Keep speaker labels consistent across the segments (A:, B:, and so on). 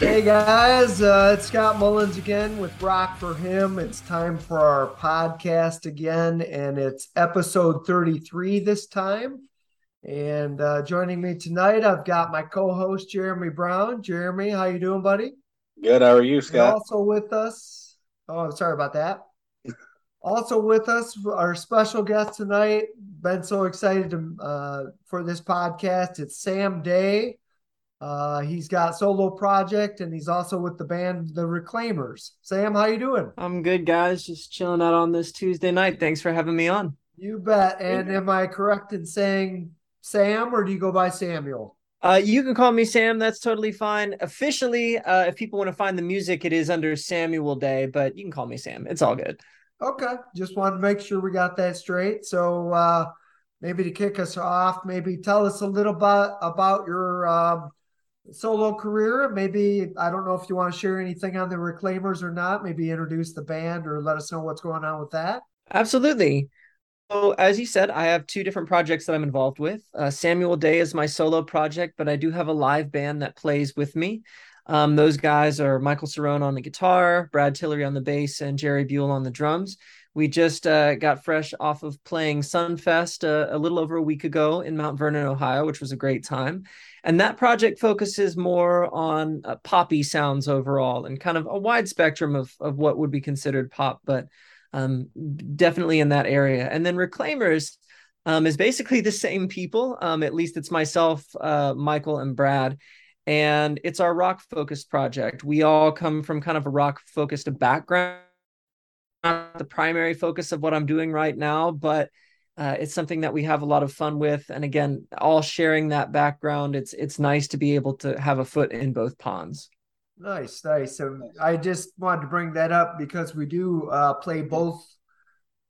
A: Hey guys, uh, it's Scott Mullins again with Rock for Him. It's time for our podcast again, and it's episode 33 this time. And uh, joining me tonight, I've got my co-host Jeremy Brown. Jeremy, how you doing, buddy?
B: Good. How are you, Scott?
A: And also with us. Oh, I'm sorry about that. also with us, our special guest tonight. Been so excited to, uh, for this podcast. It's Sam Day. Uh, he's got solo project and he's also with the band The Reclaimers. Sam, how you doing?
C: I'm good, guys. Just chilling out on this Tuesday night. Thanks for having me on.
A: You bet. And am I correct in saying Sam or do you go by Samuel?
C: Uh, you can call me Sam. That's totally fine. Officially, uh, if people want to find the music, it is under Samuel Day, but you can call me Sam. It's all good.
A: Okay. Just wanted to make sure we got that straight. So uh, maybe to kick us off, maybe tell us a little bit about your um, solo career. Maybe I don't know if you want to share anything on the Reclaimers or not. Maybe introduce the band or let us know what's going on with that.
C: Absolutely. So, as you said, I have two different projects that I'm involved with. Uh, Samuel Day is my solo project, but I do have a live band that plays with me. Um, those guys are Michael Cerrone on the guitar, Brad Tillery on the bass, and Jerry Buell on the drums. We just uh, got fresh off of playing Sunfest uh, a little over a week ago in Mount Vernon, Ohio, which was a great time. And that project focuses more on uh, poppy sounds overall and kind of a wide spectrum of, of what would be considered pop, but um, definitely in that area. And then Reclaimers um, is basically the same people. Um, at least it's myself, uh, Michael, and Brad. And it's our rock focused project. We all come from kind of a rock focused background, not the primary focus of what I'm doing right now, but uh, it's something that we have a lot of fun with and again all sharing that background it's it's nice to be able to have a foot in both ponds.
A: Nice nice. So i just wanted to bring that up because we do uh, play both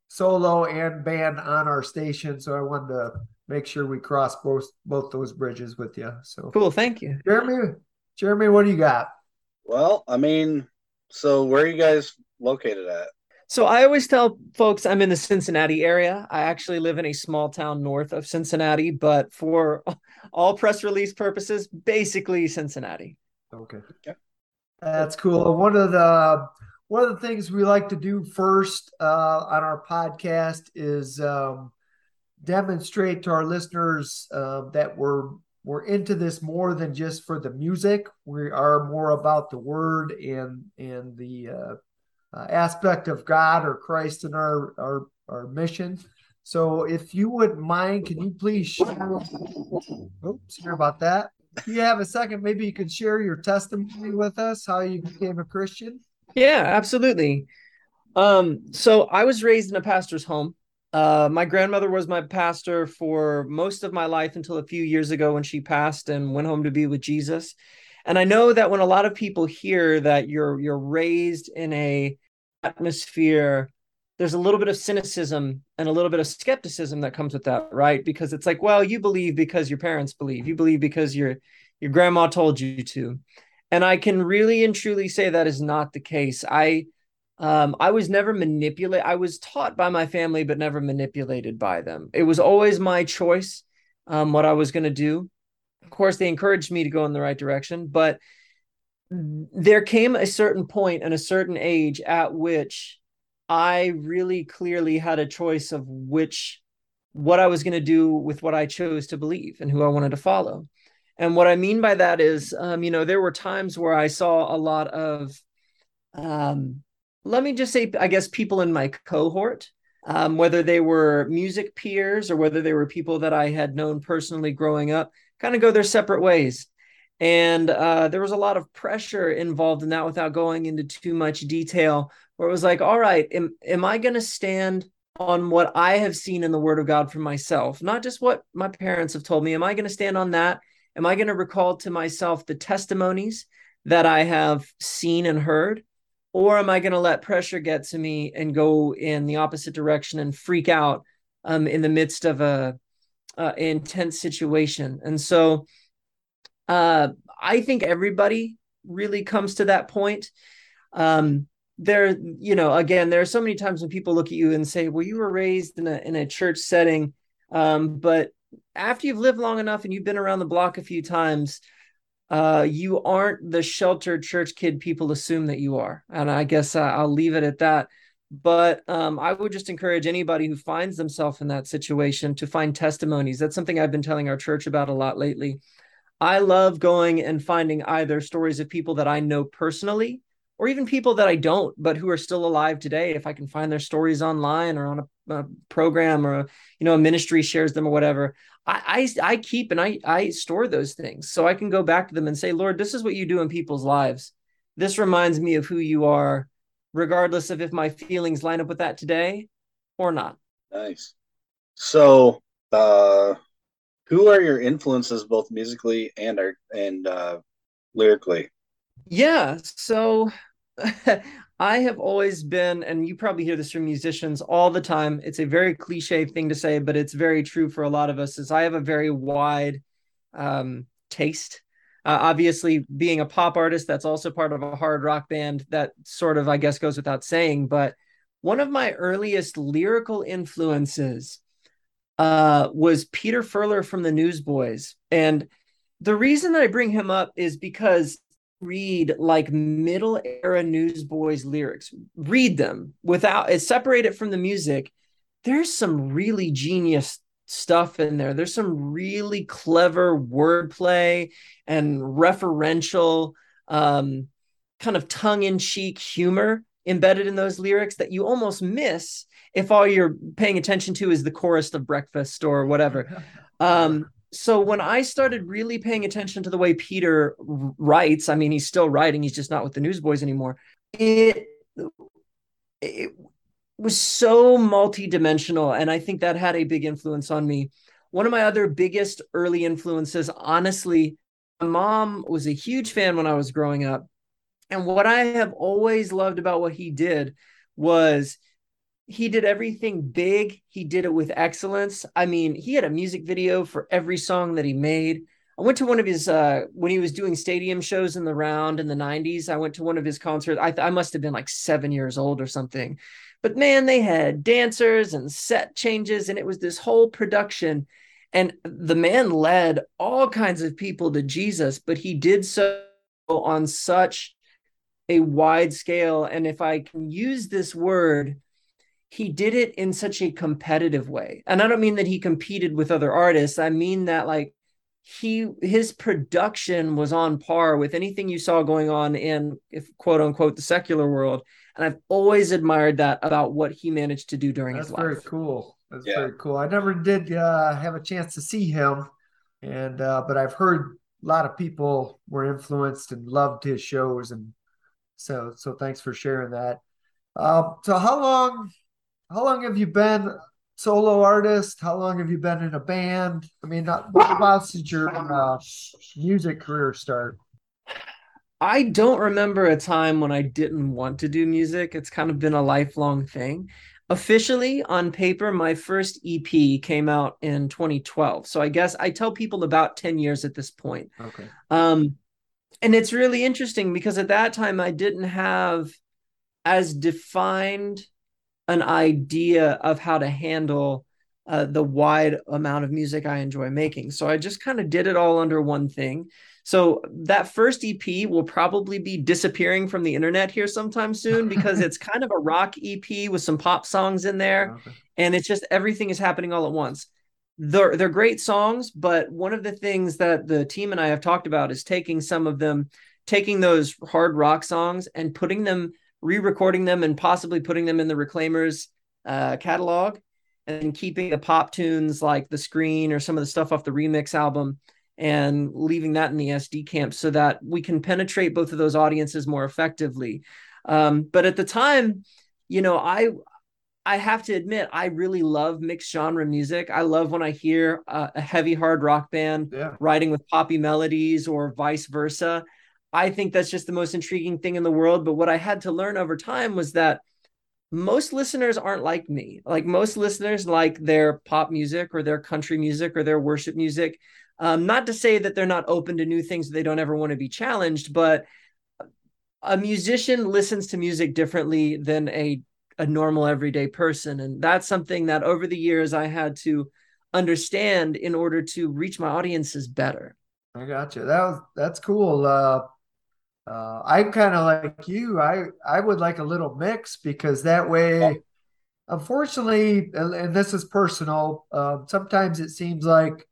A: solo and band on our station so i wanted to make sure we cross both both those bridges with you so.
C: Cool thank you.
A: Jeremy jeremy what do you got?
B: Well i mean so where are you guys located at
C: so I always tell folks I'm in the Cincinnati area. I actually live in a small town north of Cincinnati, but for all press release purposes, basically Cincinnati.
A: Okay. Yeah. That's cool. One of the one of the things we like to do first uh, on our podcast is um, demonstrate to our listeners uh, that we're we're into this more than just for the music. We are more about the word and and the uh, uh, aspect of God or Christ in our, our, our mission. So if you wouldn't mind, can you please share? Oops, sorry about that. If you have a second, maybe you could share your testimony with us, how you became a Christian.
C: Yeah, absolutely. Um, so I was raised in a pastor's home. Uh, my grandmother was my pastor for most of my life until a few years ago when she passed and went home to be with Jesus. And I know that when a lot of people hear that you're you're raised in a atmosphere, there's a little bit of cynicism and a little bit of skepticism that comes with that, right? Because it's like, well, you believe because your parents believe, you believe because your your grandma told you to. And I can really and truly say that is not the case. I um, I was never manipulated. I was taught by my family, but never manipulated by them. It was always my choice um, what I was going to do of course they encouraged me to go in the right direction but there came a certain point and a certain age at which i really clearly had a choice of which what i was going to do with what i chose to believe and who i wanted to follow. And what i mean by that is um, you know there were times where i saw a lot of um, let me just say i guess people in my cohort um, whether they were music peers or whether they were people that i had known personally growing up kind of go their separate ways. And uh, there was a lot of pressure involved in that without going into too much detail, where it was like, all right, am, am I going to stand on what I have seen in the Word of God for myself, not just what my parents have told me? Am I going to stand on that? Am I going to recall to myself the testimonies that I have seen and heard? Or am I going to let pressure get to me and go in the opposite direction and freak out um, in the midst of a uh, intense situation. And so uh, I think everybody really comes to that point. Um, there, you know, again, there are so many times when people look at you and say, well, you were raised in a, in a church setting. Um, but after you've lived long enough and you've been around the block a few times, uh, you aren't the sheltered church kid people assume that you are. And I guess uh, I'll leave it at that. But um, I would just encourage anybody who finds themselves in that situation to find testimonies. That's something I've been telling our church about a lot lately. I love going and finding either stories of people that I know personally or even people that I don't, but who are still alive today. If I can find their stories online or on a, a program or, a, you know, a ministry shares them or whatever, I, I, I keep and I, I store those things so I can go back to them and say, Lord, this is what you do in people's lives. This reminds me of who you are, regardless of if my feelings line up with that today or not.
B: Nice. So, uh, who are your influences both musically and art and uh, lyrically?
C: Yeah, so I have always been, and you probably hear this from musicians all the time. It's a very cliche thing to say, but it's very true for a lot of us. Is I have a very wide um, taste. Uh, obviously, being a pop artist, that's also part of a hard rock band. That sort of, I guess, goes without saying. But one of my earliest lyrical influences uh, was Peter Furler from the Newsboys, and the reason that I bring him up is because read like middle era newsboys lyrics read them without it's it from the music there's some really genius stuff in there there's some really clever wordplay and referential um, kind of tongue-in-cheek humor embedded in those lyrics that you almost miss if all you're paying attention to is the chorus of breakfast or whatever um, so when I started really paying attention to the way Peter writes, I mean, he's still writing, he's just not with the Newsboys anymore. It it was so multidimensional, and I think that had a big influence on me. One of my other biggest early influences, honestly, my mom was a huge fan when I was growing up. And what I have always loved about what he did was he did everything big. He did it with excellence. I mean, he had a music video for every song that he made. I went to one of his uh, when he was doing stadium shows in the round in the 90s. I went to one of his concerts. I, I must have been like seven years old or something. But man, they had dancers and set changes, and it was this whole production. And the man led all kinds of people to Jesus, but he did so on such a wide scale. And if I can use this word, he did it in such a competitive way. And I don't mean that he competed with other artists. I mean that like he his production was on par with anything you saw going on in if quote unquote the secular world. And I've always admired that about what he managed to do during
A: That's
C: his life.
A: That's very cool. That's yeah. very cool. I never did uh, have a chance to see him, and uh, but I've heard a lot of people were influenced and loved his shows, and so so thanks for sharing that. Uh, so how long how long have you been solo artist? How long have you been in a band? I mean, what about since your uh, music career start?
C: I don't remember a time when I didn't want to do music. It's kind of been a lifelong thing. Officially on paper, my first EP came out in 2012. So I guess I tell people about 10 years at this point.
A: Okay.
C: Um, and it's really interesting because at that time I didn't have as defined an idea of how to handle uh, the wide amount of music I enjoy making. So I just kind of did it all under one thing. So that first EP will probably be disappearing from the internet here sometime soon because it's kind of a rock EP with some pop songs in there. Okay. And it's just everything is happening all at once. They're, they're great songs, but one of the things that the team and I have talked about is taking some of them, taking those hard rock songs and putting them re-recording them and possibly putting them in the Reclaimers uh, catalog, and keeping the pop tunes like the screen or some of the stuff off the remix album and leaving that in the SD camp so that we can penetrate both of those audiences more effectively. Um, but at the time, you know, I I have to admit, I really love mixed genre music. I love when I hear a, a heavy hard rock band yeah. writing with poppy melodies or vice versa. I think that's just the most intriguing thing in the world. But what I had to learn over time was that most listeners aren't like me. Like most listeners like their pop music or their country music or their worship music. Um, not to say that they're not open to new things, they don't ever want to be challenged, but a musician listens to music differently than a, a normal everyday person. And that's something that over the years I had to understand in order to reach my audiences better.
A: I got you. That was that's cool. Uh, uh, I'm kind of like you. I I would like a little mix because that way, unfortunately, and, and this is personal. Um, sometimes it seems like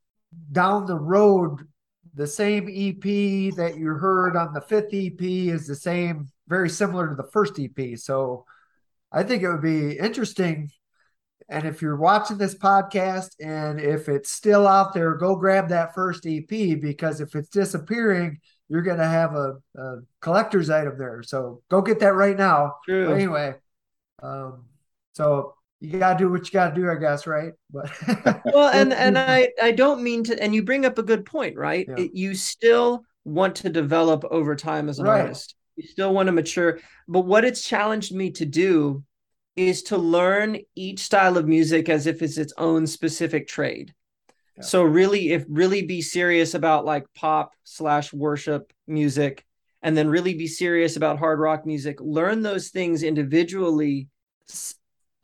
A: down the road, the same EP that you heard on the fifth EP is the same, very similar to the first EP. So I think it would be interesting and if you're watching this podcast and if it's still out there, go grab that first EP because if it's disappearing, you're going to have a, a, collector's item there. So go get that right now.
C: True.
A: anyway, um, so you got to do what you got to do, I guess, right? But
C: well, and and I I don't mean to. And you bring up a good point, right? Yeah. It, you still want to develop over time as an right. artist. You still want to mature. But what it's challenged me to do is to learn each style of music as if it's its own specific trade. Yeah. So really, if really be serious about like pop slash worship music, and then really be serious about hard rock music, learn those things individually,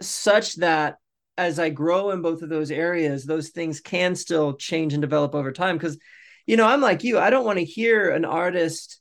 C: such that as I grow in both of those areas, those things can still change and develop over time. Because, you know, I'm like you, I don't want to hear an artist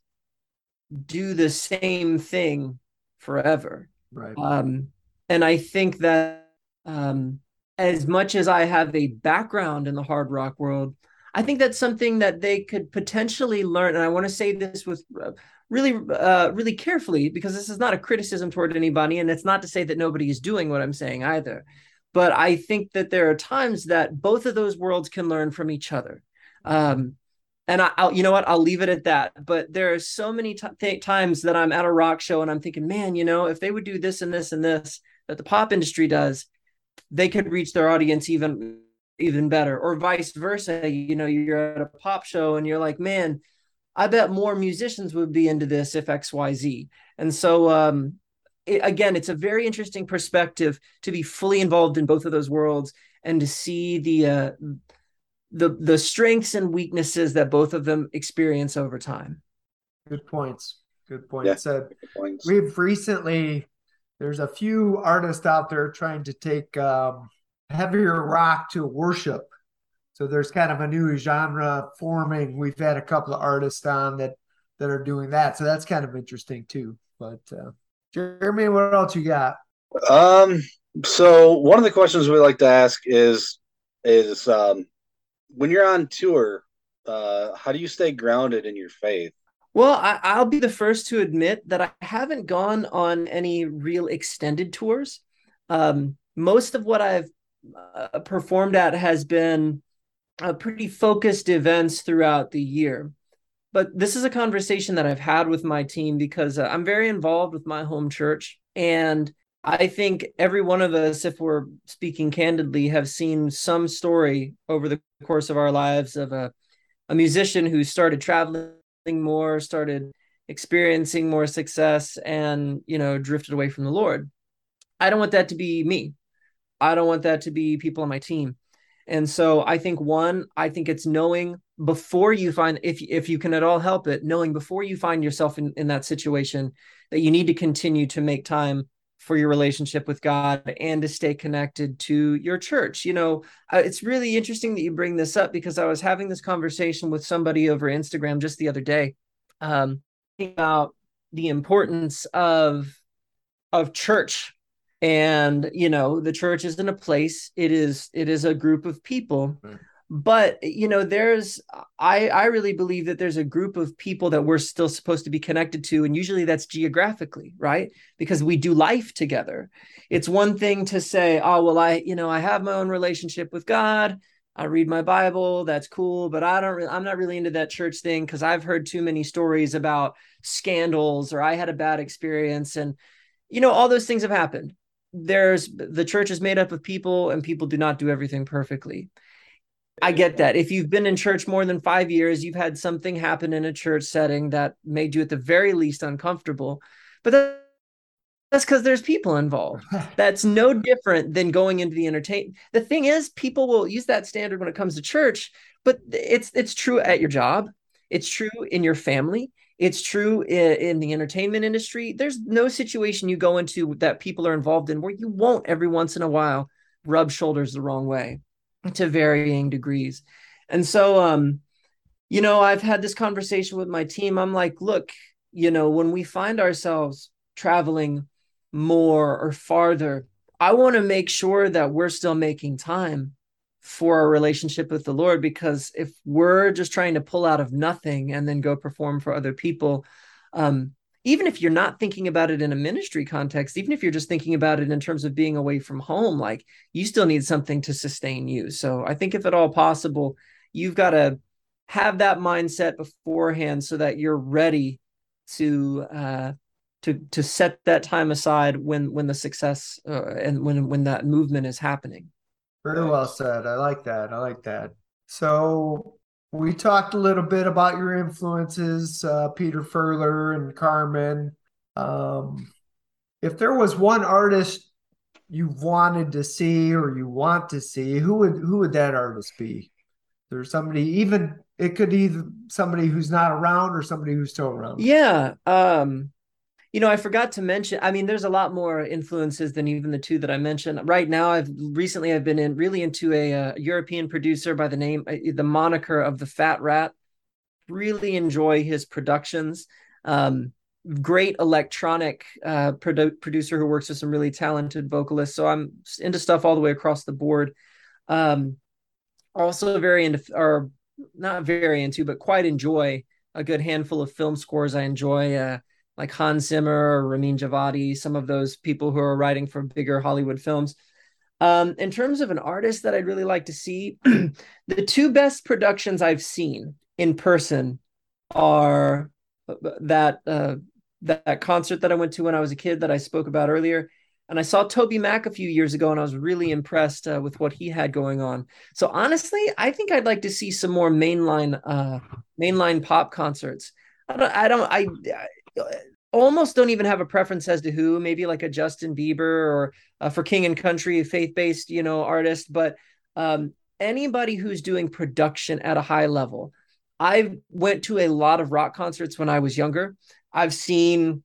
C: do the same thing forever.
A: Right.
C: Um, and I think that um, as much as I have a background in the hard rock world, I think that's something that they could potentially learn. And I want to say this with uh, really, uh, really carefully because this is not a criticism toward anybody, and it's not to say that nobody is doing what I'm saying either. But I think that there are times that both of those worlds can learn from each other. Um, and I, will you know what, I'll leave it at that. But there are so many t- th- times that I'm at a rock show and I'm thinking, man, you know, if they would do this and this and this, that the pop industry does, they could reach their audience even even better or vice versa you know you're at a pop show and you're like man i bet more musicians would be into this if xyz and so um it, again it's a very interesting perspective to be fully involved in both of those worlds and to see the uh the the strengths and weaknesses that both of them experience over time
A: good points good points yeah, uh, good points. we've recently there's a few artists out there trying to take um, heavier rock to worship. So there's kind of a new genre forming. We've had a couple of artists on that that are doing that. So that's kind of interesting too. But uh, Jeremy, what else you got?
B: Um, so one of the questions we like to ask is is um, when you're on tour, uh, how do you stay grounded in your faith?
C: Well, I, will be the first to admit that I haven't gone on any real extended tours. Um, most of what I've uh, performed at has been uh, pretty focused events throughout the year. But this is a conversation that I've had with my team because uh, I'm very involved with my home church. And I think every one of us, if we're speaking candidly, have seen some story over the course of our lives of a, a musician who started traveling more, started experiencing more success, and you know, drifted away from the Lord. I don't want that to be me. I don't want that to be people on my team. And so I think one, I think it's knowing before you find if if you can at all help it, knowing before you find yourself in, in that situation that you need to continue to make time for your relationship with God and to stay connected to your church. You know, uh, it's really interesting that you bring this up because I was having this conversation with somebody over Instagram just the other day um, about the importance of of church and you know the church isn't a place it is it is a group of people. Mm but you know there's i i really believe that there's a group of people that we're still supposed to be connected to and usually that's geographically right? Because we do life together. It's one thing to say oh well i you know i have my own relationship with god. I read my bible. That's cool. But i don't i'm not really into that church thing because i've heard too many stories about scandals or i had a bad experience. And you know all those things have happened there's the church is made up of people and people do not do everything perfectly I get that. If you've been in church more than five years, you've had something happen in a church setting that made you at the very least uncomfortable. But that's because there's people involved. That's no different than going into the entertainment. The thing is, people will use that standard when it comes to church, but it's it's true at your job. It's true in your family. It's true in, in the entertainment industry. There's no situation you go into that people are involved in where you won't every once in a while rub shoulders the wrong way to varying degrees. And so um you know, I've had this conversation with my team. I'm like, look, you know, when we find ourselves traveling more or farther, I want to make sure that we're still making time for our relationship with the Lord because if we're just trying to pull out of nothing and then go perform for other people, um, even if you're not thinking about it in a ministry context, even if you're just thinking about it in terms of being away from home, like you still need something to sustain you. So I think if at all possible, you've got to have that mindset beforehand so that you're ready to uh, to to set that time aside when when the success uh, and when when that movement is happening.
A: Very well said. I like that. I like that. So we talked a little bit about your influences, uh, Peter Furler and Carmen. Um, if there was one artist you wanted to see or you want to see, who would who would that artist be? There's somebody even it could either somebody who's not around or somebody who's still around.
C: Yeah. Um, you know, I forgot to mention. I mean, there's a lot more influences than even the two that I mentioned. Right now, I've recently I've been in really into a, a uh, European producer by the name, uh, the moniker of the Fat Rat. Really enjoy his productions. Um, great electronic uh, produ- producer who works with some really talented vocalists. So I'm into stuff all the way across the board. Um, also very into, or not very into, but quite enjoy a good handful of film scores. I enjoy. Uh, like Hans Zimmer or Ramin Djawadi, some of those people who are writing for bigger Hollywood films. Um, in terms of an artist that I'd really like to see, the two best productions I've seen in person are uh, that uh, that, concert that I went to when I was a kid that I spoke about earlier, and I saw TobyMac a few years ago, and I was really impressed uh, with what he had going on. So honestly, I think I'd like to see some more mainline uh, mainline pop concerts. I don't, I don't, I, almost don't even have a preference as to who maybe like a justin bieber or uh, for king and country faith-based you know artist but um, anybody who's doing production at a high level. I went to a lot of rock concerts when i was younger. I've seen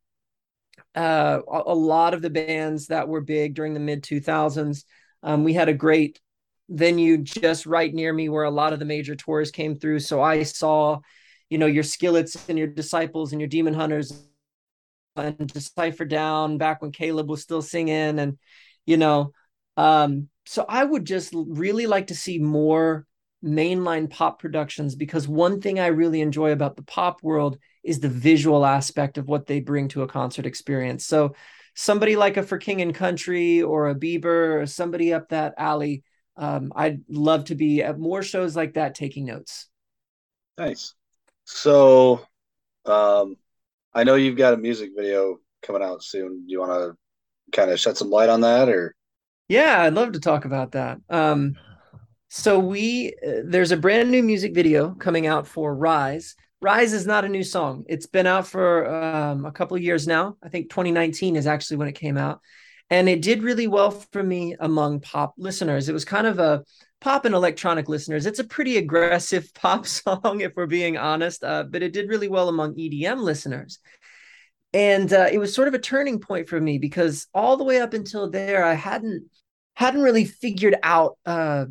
C: uh, a, lot of the bands that were big during the mid 2000s um, we had a great venue just right near me where a lot of the major tours came through. So i saw you know your skillets and your disciples and your demon hunters and Decyfer Down back when caleb was still singing and you know um so i would just really like to see more mainline pop productions because one thing i really enjoy about the pop world is the visual aspect of what they bring to a concert experience. So somebody like a for king and country or a bieber or somebody up that alley um, i'd love to be at more shows like that taking notes.
B: Nice. So, um, I know you've got a music video coming out soon. Do you want to kind of shed some light on that, or?
C: Yeah, I'd love to talk about that. Um, so we uh, there's a brand new music video coming out for Rise. Rise is not a new song. It's been out for um, a couple of years now. I think 2019 is actually when it came out, and it did really well for me among pop listeners. It was kind of a pop and electronic listeners. It's a pretty aggressive pop song, if we're being honest, uh, but it did really well among EDM listeners. And uh, it was sort of a turning point for me because all the way up until there, I hadn't hadn't really figured out uh,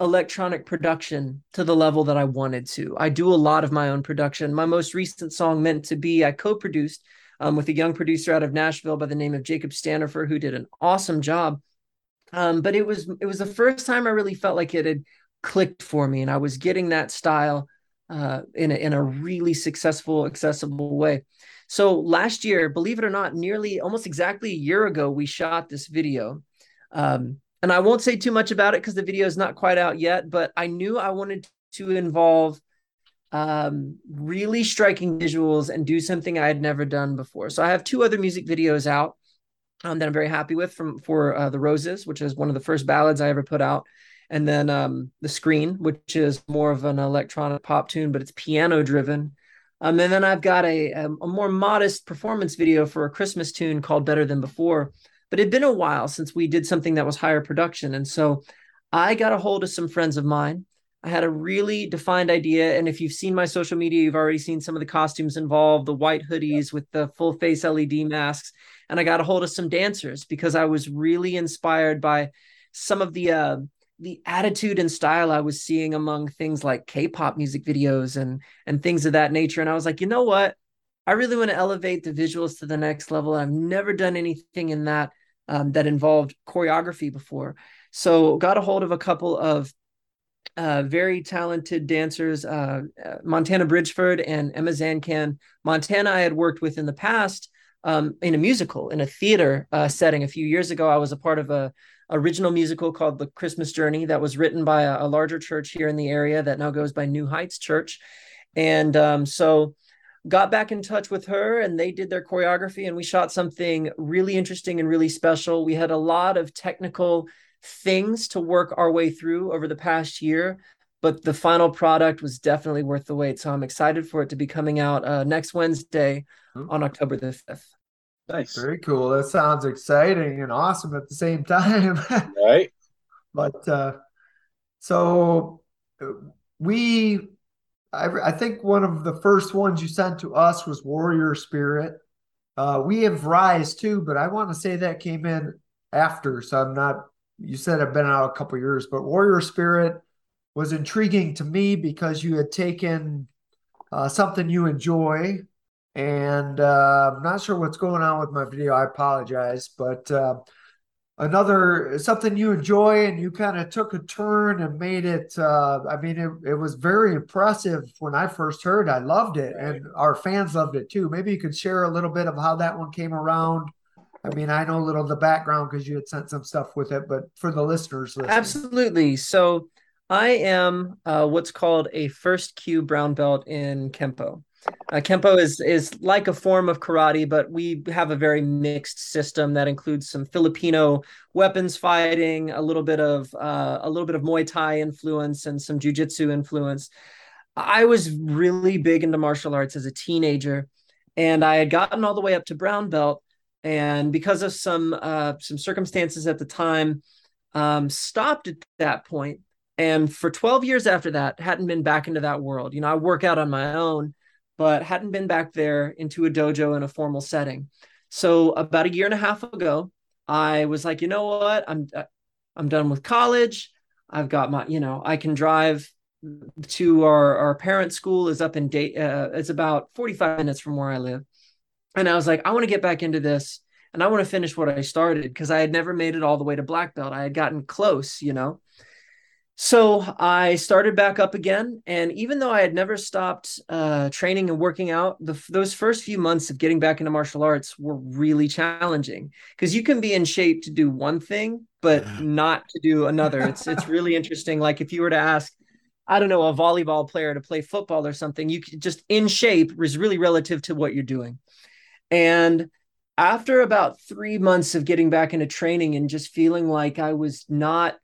C: electronic production to the level that I wanted to. I do a lot of my own production. My most recent song, "Meant to Be," I co-produced um, with a young producer out of Nashville by the name of Jacob Stanifer, who did an awesome job um, but it was it was the first time I really felt like it had clicked for me, and I was getting that style uh, in a, in a really successful, accessible way. So last year, believe it or not, nearly almost exactly a year ago, we shot this video. Um, and I won't say too much about it because the video is not quite out yet, but I knew I wanted to involve um, really striking visuals and do something I had never done before. So I have two other music videos out um, that I'm very happy with from for uh, the Roses, which is one of the first ballads I ever put out, and then um, the Screen, which is more of an electronic pop tune, but it's piano driven. Um, and then I've got a, a, a more modest performance video for a Christmas tune called Better Than Before. But it'd been a while since we did something that was higher production, and so I got a hold of some friends of mine. I had a really defined idea. And if you've seen my social media, you've already seen some of the costumes involved the white hoodies with the full face LED masks and I got a hold of some dancers because I was really inspired by some of the uh, the attitude and style I was seeing among things like K-pop music videos and and things of that nature. And I was like, you know what? I really want to elevate the visuals to the next level. I've never done anything in that um, that involved choreography before. So got a hold of a couple of uh, very talented dancers, uh, uh Montana Bridgeford and Emma Zancan. Montana, I had worked with in the past um, in a musical, in a theater uh, setting. A few years ago, I was a part of a original musical called The Christmas Journey that was written by a, a larger church here in the area that now goes by New Heights Church. And um, so got back in touch with her and they did their choreography and we shot something really interesting and really special. We had a lot of technical things to work our way through over the past year, but the final product was definitely worth the wait. So I'm excited for it to be coming out uh, next Wednesday hmm. on October the 5th.
A: Nice. Very cool. That sounds exciting and awesome at the same time.
B: right.
A: But uh, so we, I, I, think one of the first ones you sent to us was Warrior Spirit. Uh, we have Rise too, but I want to say that came in after. So I'm not, you said I've been out a couple years, but Warrior Spirit was intriguing to me because you had taken uh, something you enjoy and uh, I'm not sure what's going on with my video. I apologize, but uh, another something you enjoy, and you kind of took a turn and made it. Uh, I mean, it, it was very impressive when I first heard. I loved it, right. and our fans loved it too. Maybe you could share a little bit of how that one came around. I mean, I know a little of the background because you had sent some stuff with it, but for the listeners, listening.
C: absolutely. So, I am uh, what's called a first kyu brown belt in Kempo. Uh, Kempo is is like a form of karate, but we have a very mixed system that includes some Filipino weapons fighting, a little bit of uh, a little bit of Muay Thai influence, and some jujitsu influence. I was really big into martial arts as a teenager, and I had gotten all the way up to brown belt, and because of some uh, some circumstances at the time, um, stopped at that point. And for 12 years after that, hadn't been back into that world. You know, I work out on my own but hadn't been back there into a dojo in a formal setting. So about a year and a half ago, I was like, you know what? I'm uh, I'm done with college. I've got my, you know, I can drive to our our parent school is up in Dayton. Uh, it's about 45 minutes from where I live. And I was like, I want to get back into this and I want to finish what I started because I had never made it all the way to black belt. I had gotten close, you know. So I started back up again, and even though I had never stopped uh, training and working out, the, those first few months of getting back into martial arts were really challenging because you can be in shape to do one thing, but not to do another. It's it's really interesting. Like if you were to ask, I don't know, a volleyball player to play football or something, you could just in shape is really relative to what you're doing. And after about three months of getting back into training and just feeling like I was not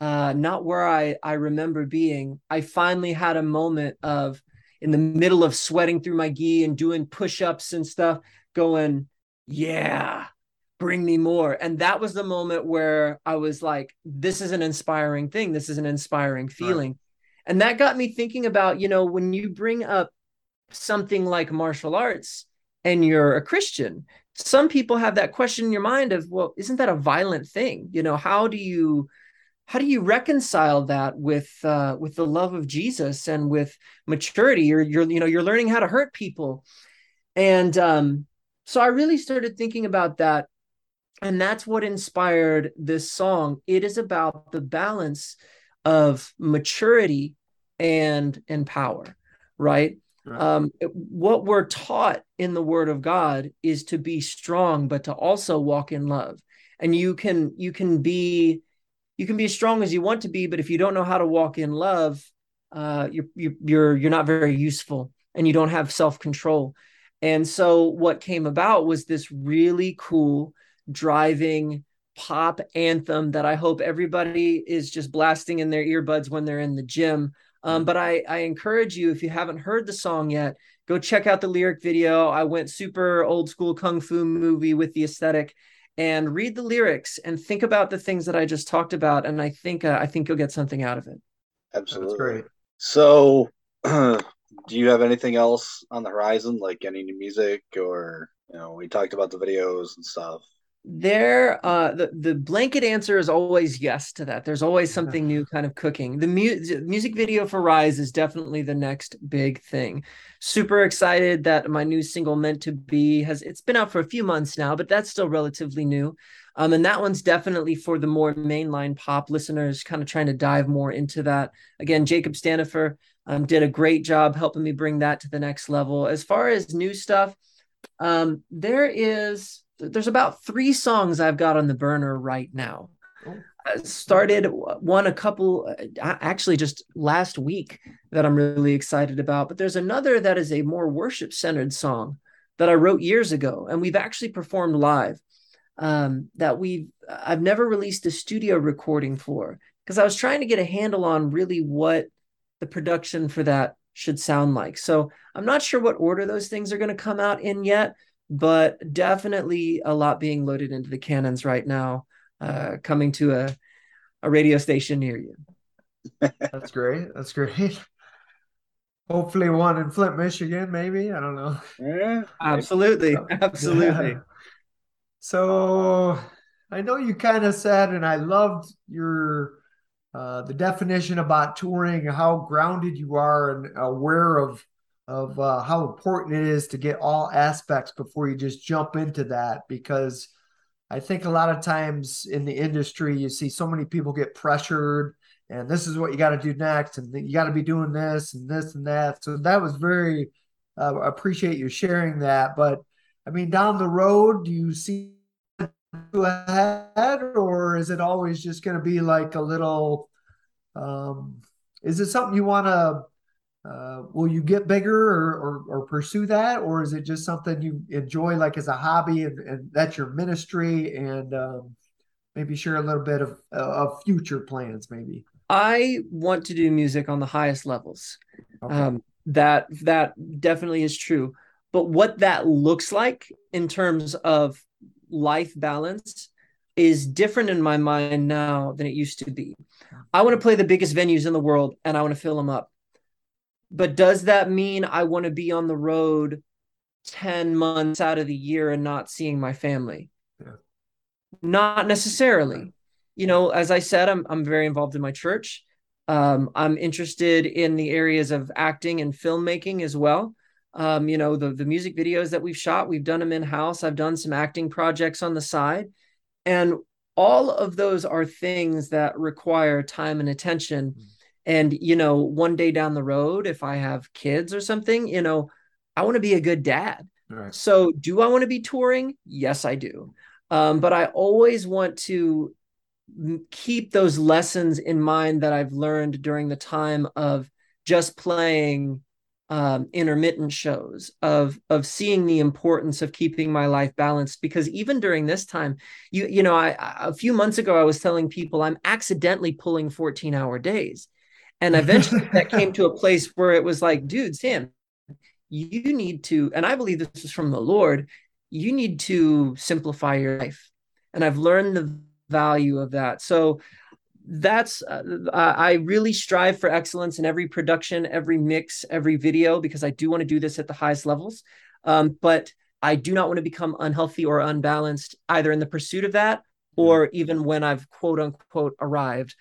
C: uh, not where I, I remember being, I finally had a moment of in the middle of sweating through my gi and doing push ups and stuff, going, yeah, bring me more. And that was the moment where I was like, this is an inspiring thing. This is an inspiring feeling. Right. And that got me thinking about, you know, when you bring up something like martial arts and you're a Christian, some people have that question in your mind of, well, isn't that a violent thing? You know, how do you how do you reconcile that with uh, with the love of Jesus and with maturity? You're you're you know you're learning how to hurt people, and um, so I really started thinking about that, and that's what inspired this song. It is about the balance of maturity and and power, right? right. Um, what we're taught in the Word of God is to be strong, but to also walk in love, and you can you can be you can be as strong as you want to be, but if you don't know how to walk in love, uh, you're you're you're not very useful, and you don't have self control. And so, what came about was this really cool driving pop anthem that I hope everybody is just blasting in their earbuds when they're in the gym. Um, but I, I encourage you, if you haven't heard the song yet, go check out the lyric video. I went super old school kung fu movie with the aesthetic and read the lyrics and think about the things that I just talked about. And I think uh, I think you'll get something out of it.
B: Absolutely. That's great. So, do you have anything else on the horizon, like any new music, or you know, we talked about the videos and stuff.
C: There uh the, the blanket answer is always yes to that. There's always something new kind of cooking. The mu- music video for rise is definitely the next big thing. Super excited that my new single meant to be has it's been out for a few months now but that's still relatively new. Um and that one's definitely for the more mainline pop listeners kind of trying to dive more into that. Again jacob stanifer um, did a great job helping me bring that to the next level. As far as new stuff um there is there's about three songs I've got on the burner right now. Oh. I started one a couple uh, actually just last week that I'm really excited about, but there's another that is a more worship centered song that I wrote years ago and we've actually performed live. Um, that we've I've never released a studio recording for because I was trying to get a handle on really what the production for that should sound like. So I'm not sure what order those things are going to come out in yet, but definitely a lot being loaded into the cannons right now, uh, coming to a, a radio station near you.
A: That's great. That's great. Hopefully, one in Flint, Michigan, maybe. I don't know.
C: Yeah, absolutely. Absolutely. Yeah.
A: So, I know you kind of said, and I loved your uh, the definition about touring, how grounded you are and aware of of uh, how important it is to get all aspects before you just jump into that because I think a lot of times in the industry you see so many people get pressured and this is what you got to do next and you got to be doing this and this and that. So that was very uh, appreciate you sharing that but I mean down the road do you see ahead or is it always just going to be like a little um, is it something you want to uh, will you get bigger or, or, or pursue that? Or is it just something you enjoy like as a hobby and, and that's your ministry? And um, maybe share a little bit of, of future plans maybe.
C: I want to do music on the highest levels. Okay. um, that that definitely is true. But what that looks like in terms of life balance is different in my mind now than it used to be. I want to play the biggest venues in the world and i want to fill them up but does that mean I want to be on the road 10 months out of the year and not seeing my family? Yeah. Not necessarily. You know, as I said, I'm I'm very involved in my church. Um, I'm interested in the areas of acting and filmmaking as well. Um, you know, the the music videos that we've shot, we've done them in house. I've done some acting projects on the side, and all of those are things that require time and attention. Mm-hmm and, you know, one day down the road, if I have kids or something, you know, I want to be a good dad. Right. So, do I want to be touring? Yes, I do. Um, but I always want to keep those lessons in mind that I've learned during the time of just playing um, intermittent shows of of seeing the importance of keeping my life balanced because even during this time you you know I a few months ago I was telling people I'm accidentally pulling 14 hour days and eventually that came to a place where it was like, dude, Sam, you need to, and I believe this is from the Lord, you need to simplify your life. And I've learned the value of that. So that's, uh, I really strive for excellence in every production, every mix, every video, because I do want to do this at the highest levels. Um, but I do not want to become unhealthy or unbalanced either in the pursuit of that or even when I've quote unquote arrived,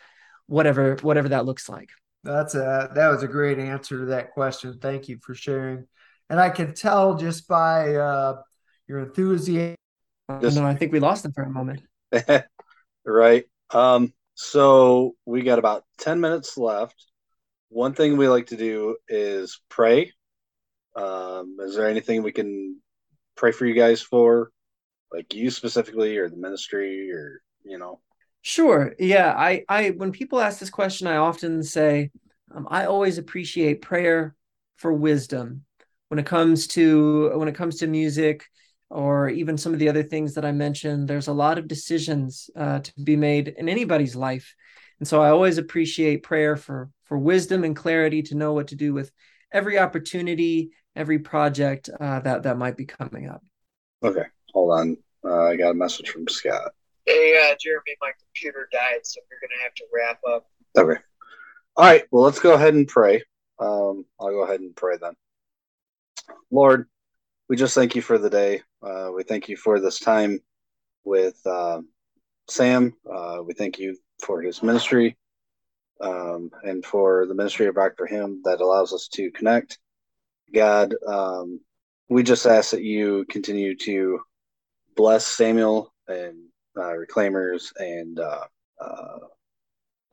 C: whatever, whatever that looks like.
A: That's a that was a great answer to that question. Thank you for sharing. And I can tell just by uh, your enthusiasm.
C: Just, no, I think we lost them for a moment.
B: right. Um, so we got about 10 minutes left. One thing we like to do is pray. Um, is there anything we can pray for you guys for? Like you specifically or the ministry or, you know?
C: Sure. Yeah. I, I, when people ask this question, I often say, um, I always appreciate prayer for wisdom when it comes to when it comes to music or even some of the other things that I mentioned. There's a lot of decisions uh, to be made in anybody's life, and so I always appreciate prayer for for wisdom and clarity to know what to do with every opportunity, every project uh, that that might be coming up.
B: Okay, hold on. Uh, I got a message from Scott.
D: Hey, uh, Jeremy, my computer died, so we're going to have to wrap up.
B: Okay. All right. Well, let's go ahead and pray. Um, I'll go ahead and pray then. Lord, we just thank you for the day. Uh, we thank you for this time with uh, Sam. We thank you for his ministry um, and for the ministry of Rock for Him that allows us to connect. God, um, we just ask that you continue to bless Samuel and uh, Reclaimers and uh, uh,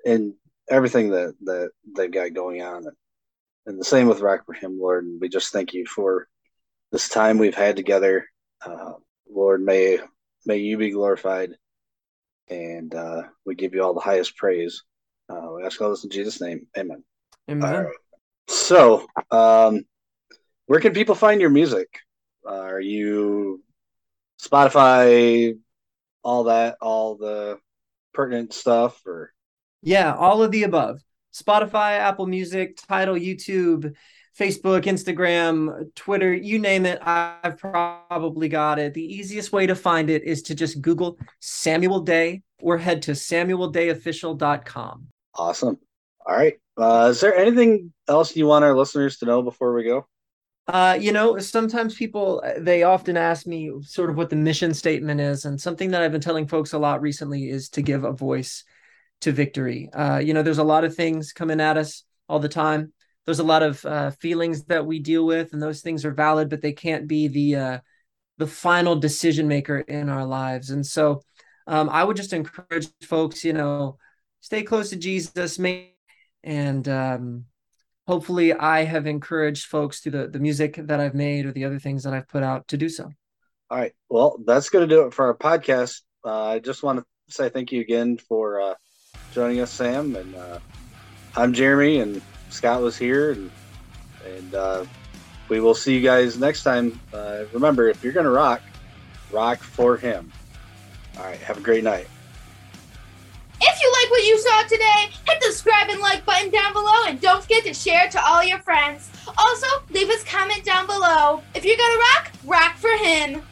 B: and everything that that they've got going on, and the same with Rock for Him, Lord. And we just thank you for this time we've had together. Uh, Lord, may may you be glorified, and uh, we give you all the highest praise. Uh, we ask all this in Jesus' name, Amen.
C: Amen.
B: Right. So, um, where can people find your music? Uh, are you Spotify, all that, all the pertinent stuff, or
C: Yeah, all of the above. Spotify, Apple Music, Tidal, YouTube, Facebook, Instagram, Twitter, you name it, I've probably got it. The easiest way to find it is to just Google Samuel Day or head to samueldayofficial.com.
B: awesome? All right. Uh, is there anything else you want our listeners to know before we go?
C: Uh, you know, sometimes people uh, they often ask me sort of what the mission statement is, and something that I've been telling folks a lot recently is to give a voice to victory. Uh, you know, there's a lot of things coming at us all the time. There's a lot of uh, feelings that we deal with, and those things are valid, but they can't be the uh, the final decision maker in our lives. And so, um, I would just encourage folks, you know, stay close to Jesus, and um, hopefully I have encouraged folks through the, the music that I've made or the other things that I've put out to do so.
B: All right. Well, that's going to do it for our podcast. Uh, I just want to say thank you again for uh, joining us, Sam. And uh, I'm Jeremy, and Scott was here, and and uh, we will see you guys next time. Uh, remember, if you're going to rock, rock for him. All right. Have a great night.
E: If you like what you saw today, hit the subscribe and like button down below and don't forget to share it to all your friends. Also, leave us comment down below. If you're gonna rock, rock for him.